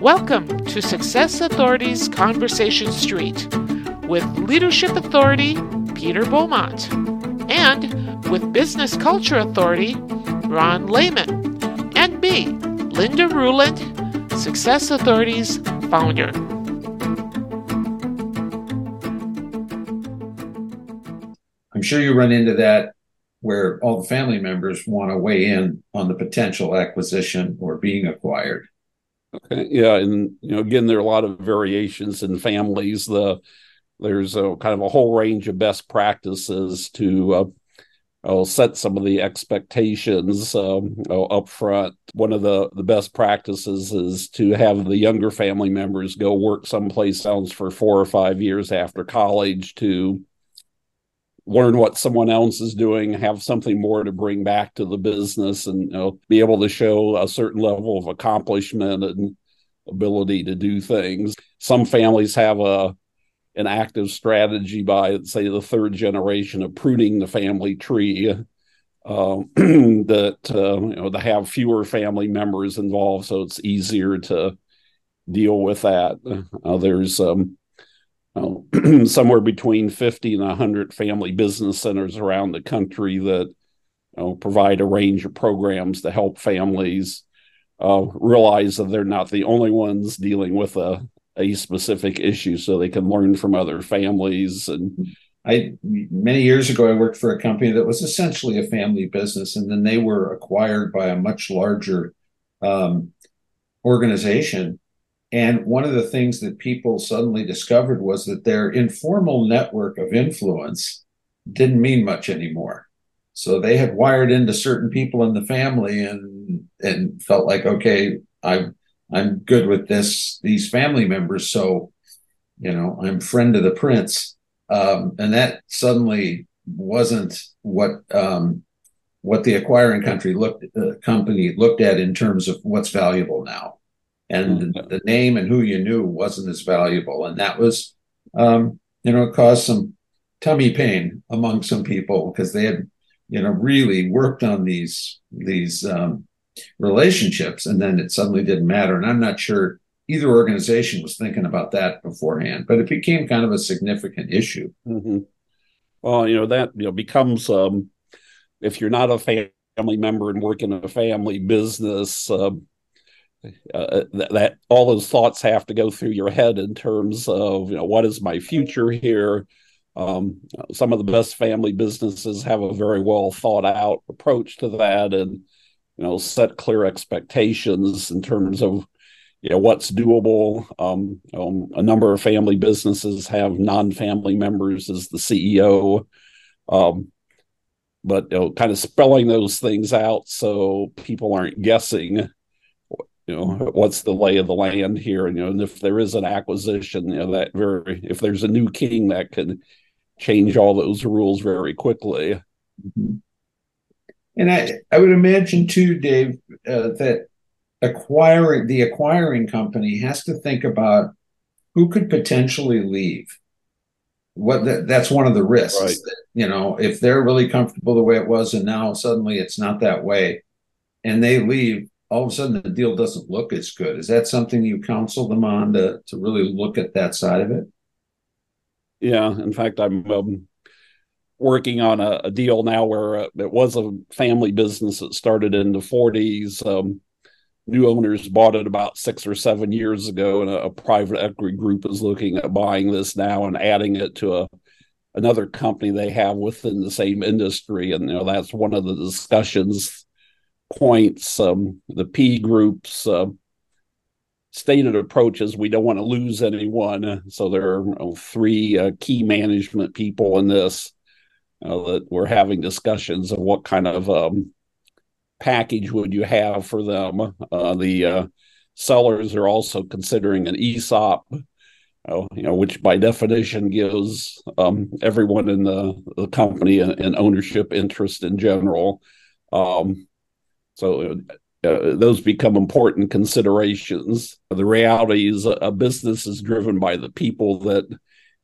Welcome to Success Authority's Conversation Street with Leadership Authority Peter Beaumont and with Business Culture Authority Ronn Lehmann and me, Linda Ruhland, Success Authority's founder. I'm sure you run into that where all the family members want to weigh in on the potential acquisition or being acquired. Okay. Yeah, and you know, again, there are a lot of variations in families. The there's a kind of a whole range of best practices to uh, set some of the expectations um, up front. One of the, the best practices is to have the younger family members go work someplace else for four or five years after college to learn what someone else is doing, have something more to bring back to the business, and you know, be able to show a certain level of accomplishment and ability to do things. Some families have a an active strategy by, say, the third generation of pruning the family tree. Uh, that uh, you know to have fewer family members involved, so it's easier to deal with that. Uh, there's um, somewhere between 50 and 100 family business centers around the country that you know, provide a range of programs to help families uh, realize that they're not the only ones dealing with a, a specific issue so they can learn from other families and I many years ago I worked for a company that was essentially a family business, and then they were acquired by a much larger um, organization. And one of the things that people suddenly discovered was that their informal network of influence didn't mean much anymore. So they had wired into certain people in the family and and felt like, okay, I I'm good with this these family members, so you know I'm friend of the prince, um, and that suddenly wasn't what um, what the acquiring country looked uh, company looked at in terms of what's valuable now, and the, name and who you knew wasn't as valuable, and that was um, you know caused some tummy pain among some people because they had you know really worked on these these um, relationships. And then it suddenly didn't matter. And i'm not sure either organization was thinking about that beforehand but it became kind of a significant issue. Mm-hmm. well you know that you know becomes um, if you're not a family member and work in a family business um, uh, that, that all those thoughts have to go through your head in terms of you know what is my future here? Um, some of the best family businesses have a very well thought out approach to that and you know set clear expectations in terms of you know what's doable. Um, um, a number of family businesses have non-family members as the ceo um, but you know kind of spelling those things out so people aren't guessing you know what's the lay of the land here and you know and if there is an acquisition you know that very if there's a new king that could change all those rules very quickly mm-hmm. And I, I would imagine too, Dave, uh, that acquiring the acquiring company has to think about who could potentially leave. What the, that's one of the risks. Right. That, you know, if they're really comfortable the way it was, and now suddenly it's not that way, and they leave, all of a sudden the deal doesn't look as good. Is that something you counsel them on to to really look at that side of it? Yeah, in fact, I'm um, working on a, a deal now where uh, it was a family business that started in the 40s. Um, new owners bought it about six or seven years ago, and a, a, private equity group is looking at buying this now and adding it to a another company they have within the same industry. And you know that's one of the discussions points. Um, the P groups. Uh, stated approach is we don't want to lose anyone. So there are you know, three uh, key management people in this uh, that we're having discussions of what kind of um, package would you have for them. Uh, the uh, sellers are also considering an ESOP, uh, you know, which by definition gives um, everyone in the, the company an, an, ownership interest in general. Um, so uh, those become important considerations. The reality is a business is driven by the people that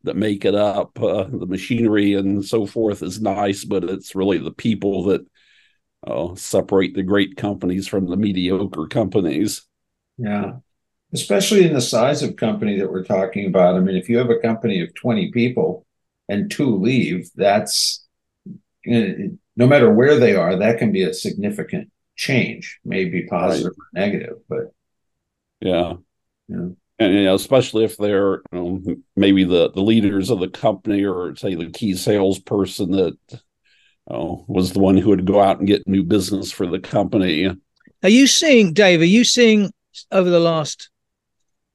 that make it up. Uh, the machinery and so forth is nice, but it's really the people that uh, separate the great companies from the mediocre companies. Yeah. especially in the size of company that we're talking about. I mean, if you have a company of 20 people and two leave, that's no matter where they are, that can be a significant change, maybe positive right. or negative, but yeah. Yeah. And you know, especially if they're you know, maybe the, the leaders of the company or say the key salesperson that oh, was the one who would go out and get new business for the company. Are you seeing, Dave? Are you seeing over the last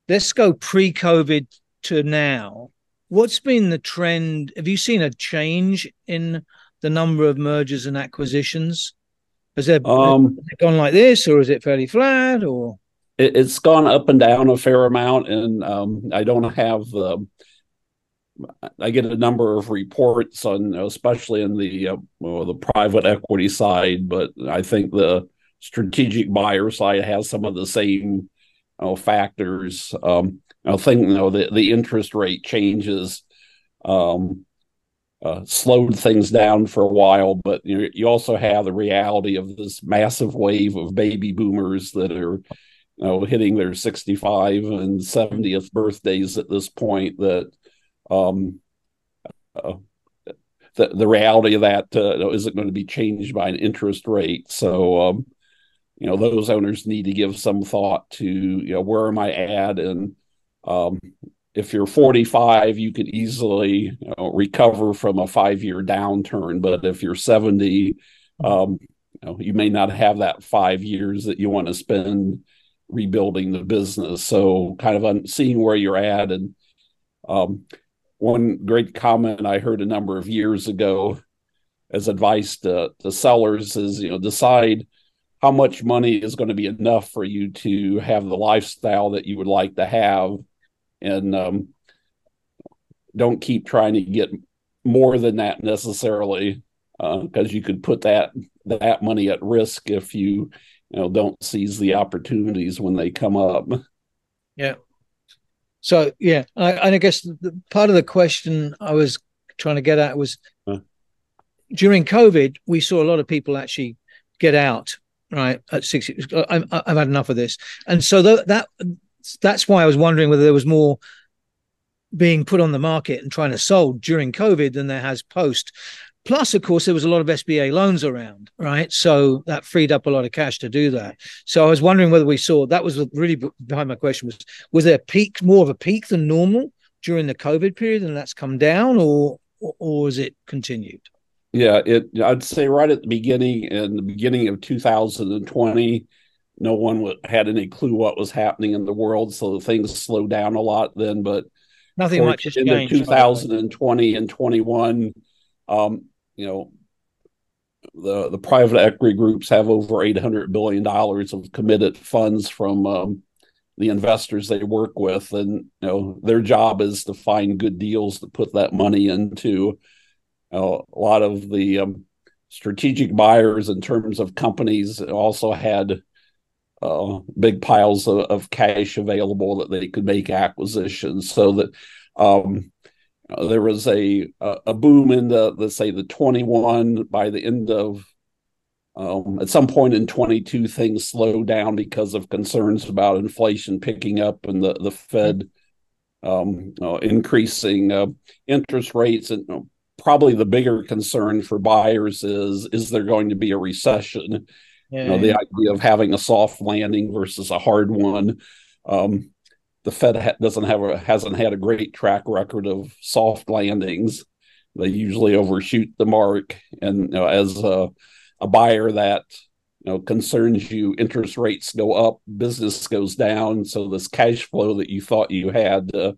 let's go pre-COVID to now. What's been the trend? Have you seen a change in the number of mergers and acquisitions? Has it, um, has gone like this, or is it fairly flat? Or it, has gone up and down a fair amount, and um, I don't have the. I get a number of reports on, especially in the uh, well, the private equity side, but I think the strategic buyer side has some of the same know, factors. Um, I think you know the the interest rate changes um, uh, slowed things down for a while, but you you also have the reality of this massive wave of baby boomers that are you know hitting their 65 and 70th birthdays at this point that um, uh, the, the reality of that uh, not going to be changed by an interest rate. So um, you know those owners need to give some thought to you know where am I at and um, if you're 45 you could easily you know, recover from a five year downturn. But if you're 70 um, you, know, you may not have that five years that you want to spend rebuilding the business. So kind of seeing where you're at and um, one great comment I heard a number of years ago as advice to, to sellers is you know decide how much money is going to be enough for you to have the lifestyle that you would like to have and um, don't keep trying to get more than that necessarily because uh, you could put that that money at risk if you you know don't seize the opportunities when they come up. Yeah. So yeah I, I guess the, part of the question i was trying to get at was huh? during covid we saw a lot of people actually get out right at 60 I, have had enough of this. And so that, that that's why i was wondering whether there was more being put on the market and trying to sold during covid than there has post. Plus of course there was a lot of sba loans around right? So that freed up a lot of cash to do that. So i was wondering whether we saw that was really behind my question was was there a peak more of a peak than normal during the covid period and that's come down or or, is it continued? Yeah, it. I'd say right at the beginning, in the beginning of 2020, no one had any clue what was happening in the world, so things slowed down a lot then. But nothing much has in changed. 2020 and 21, um, you know, the the private equity groups have over 800 billion dollars of committed funds from um, the investors they work with, and you know their job is to find good deals to put that money into a lot of the um, strategic buyers in terms of companies also had uh, big piles of, of, cash available that they could make acquisitions so that um, there was a a boom in the let's say the 21 by the end of um, at some point in 22 things slowed down because of concerns about inflation picking up and the the fed um, uh, increasing uh, interest rates and know, probably the bigger concern for buyers is is there going to be a recession? Yeah. You know, the idea of having a soft landing versus a hard one. Um, the Fed ha- doesn't have a hasn't had a great track record of soft landings. They usually overshoot the mark, and you know, as a, a buyer, that you know concerns you. Interest rates go up, business goes down, so this cash flow that you thought you had uh,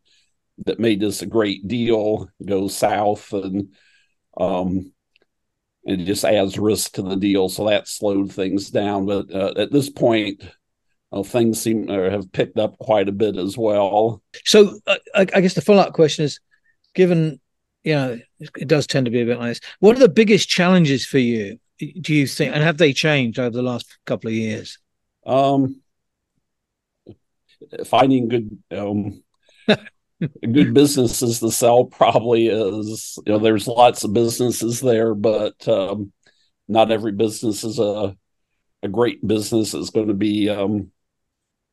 that made this a great deal goes south and um, it just adds risk to the deal. So that slowed things down. But uh, at this point, uh, things seem to have picked up quite a bit as well. So uh, I, I guess the follow up question is given, you know, it does tend to be a bit like this. What are the biggest challenges for you, do you think? And have they changed over the last couple of years? Um, finding good um, good businesses to sell probably is you know there's lots of businesses there but um, not every business is a a great business is going to be um,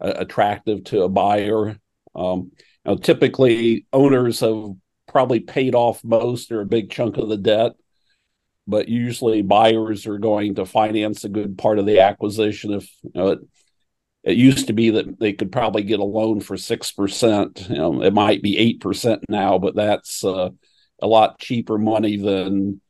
attractive to a buyer. Um, you know, typically, owners have probably paid off most or a big chunk of the debt, but usually buyers are going to finance a good part of the acquisition. If you know, it, it used to be that they could probably get a loan for six percent. You know, it might be eight percent now, but that's uh, a lot cheaper money than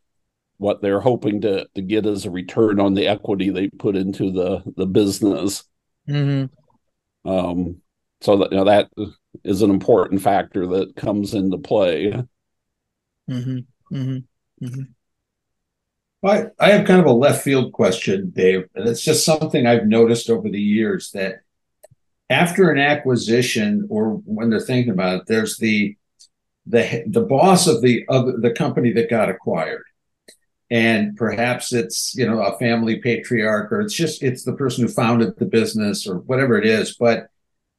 what they're hoping to to get as a return on the equity they put into the the business. Mm-hmm. Um, so that you know, that is an important factor that comes into play. Mm-hmm. Mm-hmm. Mm-hmm. I, I have kind of a left field question, Dave, and it's just something I've noticed over the years that after an acquisition or when they're thinking about it, there's the the the boss of the of the company that got acquired, and perhaps it's you know a family patriarch or it's just it's the person who founded the business or whatever it is. But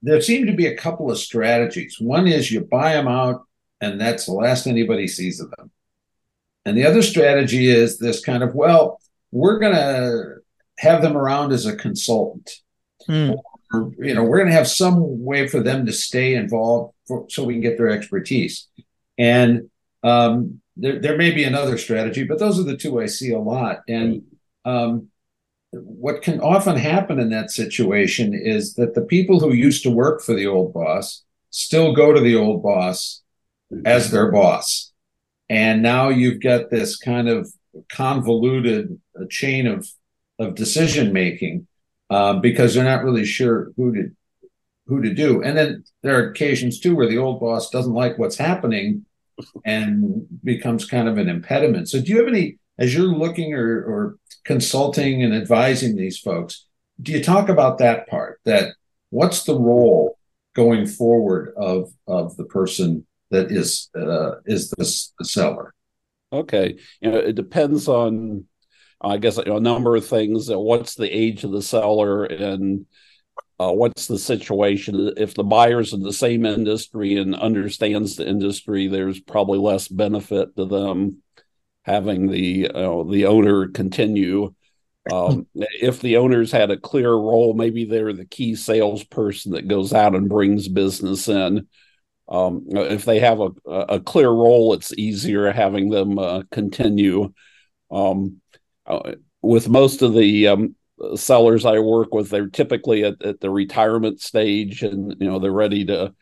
there seem to be a couple of strategies. One is you buy them out, and that's the last anybody sees of them. And the other strategy is this kind of, well, we're going to have them around as a consultant. Mm. Or, you know, we're going to have some way for them to stay involved for, so we can get their expertise. And um, there, there may be another strategy, but those are the two I see a lot. And um, what can often happen in that situation is that the people who used to work for the old boss still go to the old boss as their boss and now you've got this kind of convoluted uh, chain of of decision making um, because they're not really sure who to who to do. And then there are occasions too where the old boss doesn't like what's happening and becomes kind of an impediment. So do you have any as you're looking or, or consulting and advising these folks, do you talk about that part? That what's the role going forward of of the person that is uh, is the, seller. Okay, you know it depends on, I guess, you know, a number of things. What's the age of the seller and uh, what's the situation? If the buyer's in the same industry and understands the industry, there's probably less benefit to them having the uh, the owner continue. Um, if the owners had a clear role, maybe they're the key salesperson that goes out and brings business in um, if they have a, a clear role, it's easier having them uh, continue. Um, uh, with most of the um, sellers I work with, they're typically at, at, the retirement stage, and you know they're ready to.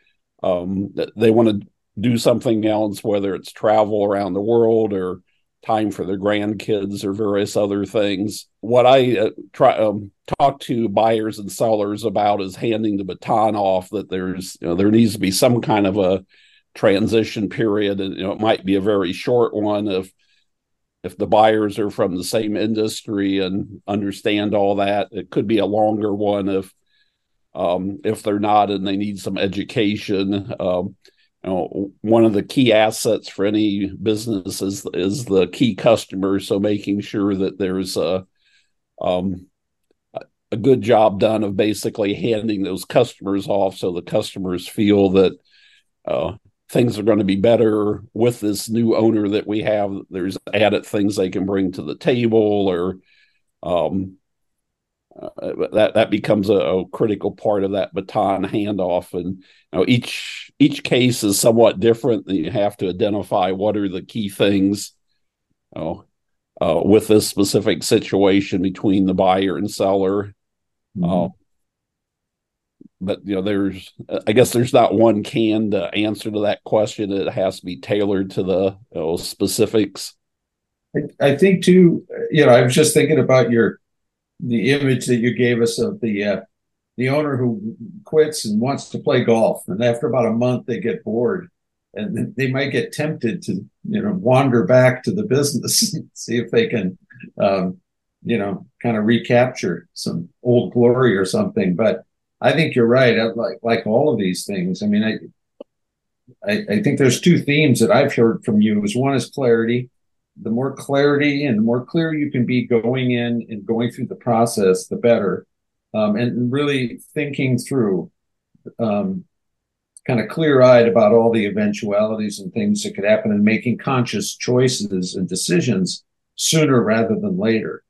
Um, they want to do something else, whether it's travel around the world or time for their grandkids or various other things. What I uh, try um, talk to buyers and sellers about is handing the baton off. That there's you know, there needs to be some kind of a transition period, and you know it might be a very short one if if the buyers are from the same industry and understand all that. It could be a longer one if um, if they're not and they need some education. Um, you know, one of the key assets for any business is is the key customer. So making sure that there's a um, a good job done of basically handing those customers off, so the customers feel that uh, things are going to be better with this new owner that we have. There's added things they can bring to the table, or um, uh, that that becomes a, a, critical part of that baton handoff. And you know, each each case is somewhat different. You have to identify what are the key things you know, uh, with this specific situation between the buyer and seller. Mm-hmm. uh, but you know there's i guess there's not one canned uh, answer to that question. It has to be tailored to the you know, specifics. I, I think too you know i was just thinking about your the image that you gave us of the uh, the owner who quits and wants to play golf, and after about a month they get bored, and they might get tempted to you know wander back to the business, see if they can, um, you know, kind of recapture some old glory or something. But I think you're right. like like all of these things. I mean, I, I I think there's two themes that I've heard from you. Is one is clarity, the more clarity and the more clear you can be going in and going through the process, the better. Um, and really thinking through, um, kind of clear eyed about all the eventualities and things that could happen and making conscious choices and decisions sooner rather than later.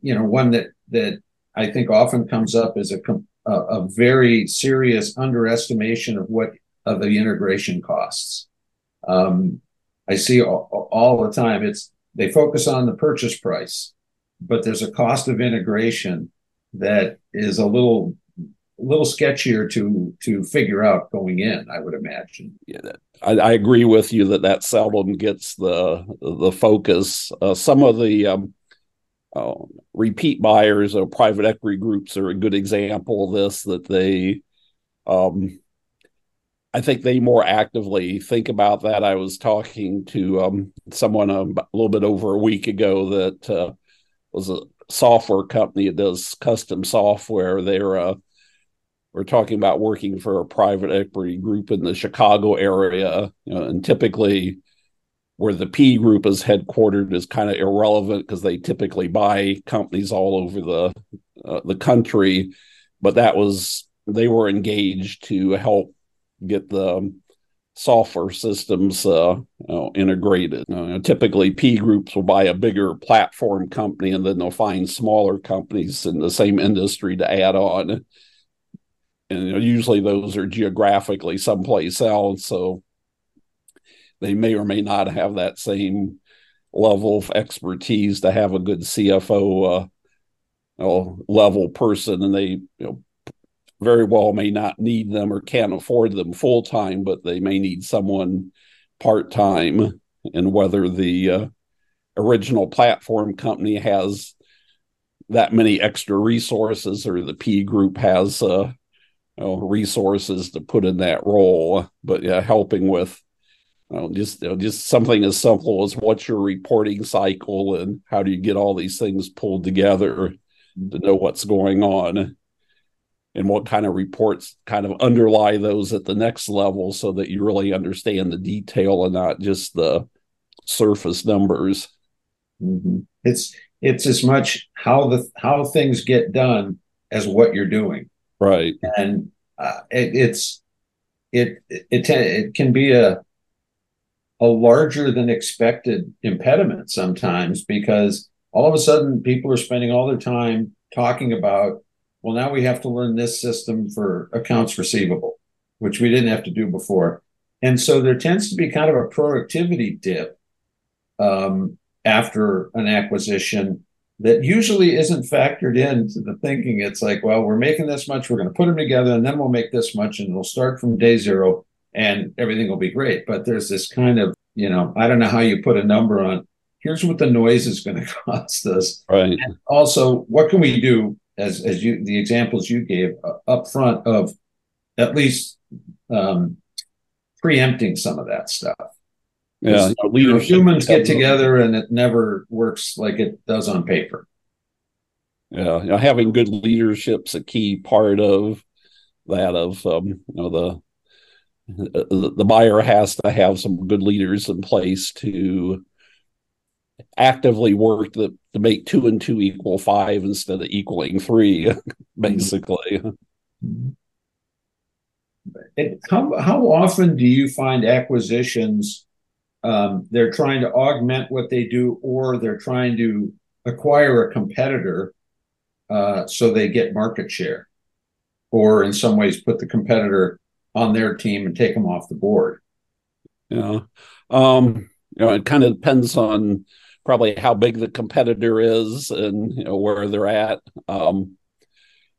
You know, one that, that I think often comes up is a, a, a very serious underestimation of what of the integration costs. Um, I see all, all the time. It's they focus on the purchase price, but there's a cost of integration that is a little little sketchier to to figure out going in. I would imagine. Yeah, I, I agree with you that that seldom gets the the focus. Uh, some of the um, uh, repeat buyers or private equity groups are a good example of this. That they, um, I think they more actively think about that. I was talking to um, someone a, a, little bit over a week ago that uh, was a software company that does custom software. They're uh, we're talking about working for a private equity group in the Chicago area, you know, and typically where the P group is headquartered is kind of irrelevant because they typically buy companies all over the uh, the country. But that was they were engaged to help get the software systems uh, you know, integrated. Typically, P groups will buy a bigger platform company and then they'll find smaller companies in the same industry to add on and you know, usually those are geographically someplace else, so they may or may not have that same level of expertise to have a good CFO uh, level person, and they you know very well may not need them or can't afford them full time, but they may need someone part time. And whether the uh, original platform company has that many extra resources or the P group has uh, you know, resources to put in that role. But yeah, helping with just you know, just something as simple as what's your reporting cycle and how do you get all these things pulled together to know what's going on and what kind of reports kind of underlie those at the next level so that you really understand the detail and not just the surface numbers. Mm-hmm. It's it's as much how the how things get done as what you're doing. Right. And uh, it, it's it, it it it can be a a larger than expected impediment sometimes because all of a sudden people are spending all their time talking about well now we have to learn this system for accounts receivable which we didn't have to do before and so there tends to be kind of a productivity dip um, after an acquisition that usually isn't factored into the thinking. It's like, well, we're making this much, we're going to put them together, and then we'll make this much, and we'll start from day zero, and everything will be great. But there's this kind of, you know, I don't know how you put a number on. Here's what the noise is going to cost us. Right. And also, what can we do as as you the examples you gave uh, up front of at least um, preempting some of that stuff. Yeah, you know, humans get together and it never works like it does on paper. Yeah, you know, having good leadership's a key part of that. Of um, you know the the, the buyer has to have some good leaders in place to actively work to, to make two and two equal five instead of equaling three, basically. It, how how often do you find acquisitions um, they're trying to augment what they do, or they're trying to acquire a competitor uh, so they get market share, or in some ways put the competitor on their team and take them off the board. Yeah, um, you know, it kind of depends on probably how big the competitor is and you know where they're at. Um,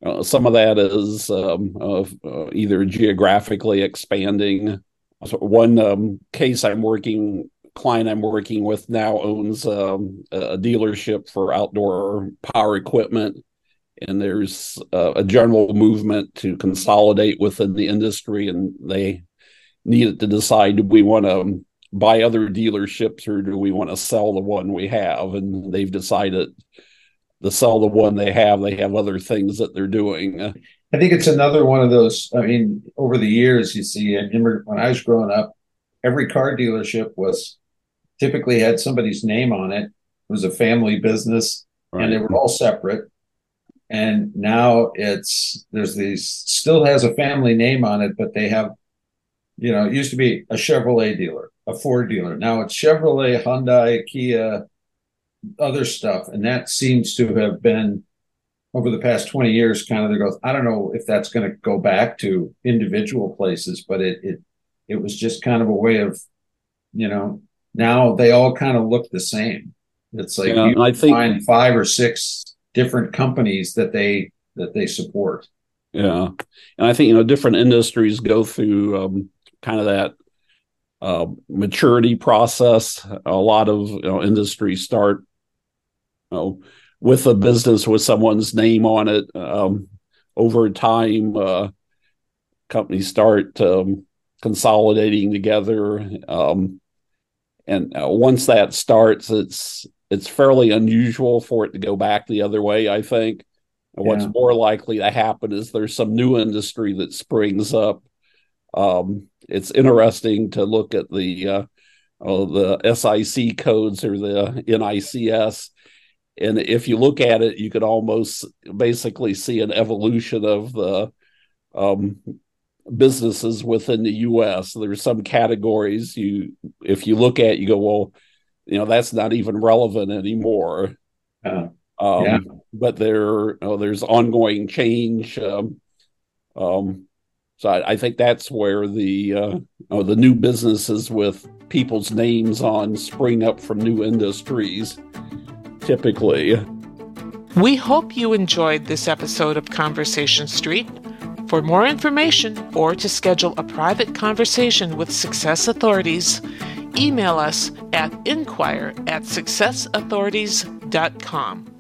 uh, some of that is um, uh, either geographically expanding so one um, case I'm working client I'm working with now owns um, a dealership for outdoor power equipment, and there's uh, a general movement to consolidate within the industry, and they needed to decide do we want to buy other dealerships or do we want to sell the one we have, and they've decided to sell the one they have. They have other things that they're doing. I think it's another one of those. I mean, over the years, you see, I remember when I was growing up, every car dealership was typically had somebody's name on it. It was a family business, right. and they were all separate. And now it's there's these still has a family name on it, but they have, you know, it used to be a Chevrolet dealer, a Ford dealer. Now it's Chevrolet, Hyundai, Kia, other stuff, and that seems to have been over the past 20 years, kind of the growth. I don't know if that's going to go back to individual places, but it it it was just kind of a way of, you know, now they all kind of look the same. It's like Yeah, you I think- find five or six different companies that they that they support. Yeah, and I think you know different industries go through um, kind of that uh, maturity process. A lot of you know, industries start, you know, with a business with someone's name on it. Um, over time, uh, companies start um, consolidating together, um, and uh, once that starts, it's it's fairly unusual for it to go back the other way. I think. And what's Yeah. more likely to happen is there's some new industry that springs up. Um, it's interesting to look at the uh, oh, the SIC codes or the NAICS, and if you look at it, you could almost basically see an evolution of the um, businesses within the U.S. There are some categories you, if you look at, you go, well, you know, that's not even relevant anymore. Uh, Um, Yeah. But there, oh, there's ongoing change. Um, um, so I, I think that's where the uh, oh, the new businesses with people's names on spring up from new industries. Typically, We hope you enjoyed this episode of Conversation Street. For more information or to schedule a private conversation with success authorities, email us at inquire at successauthorities.com.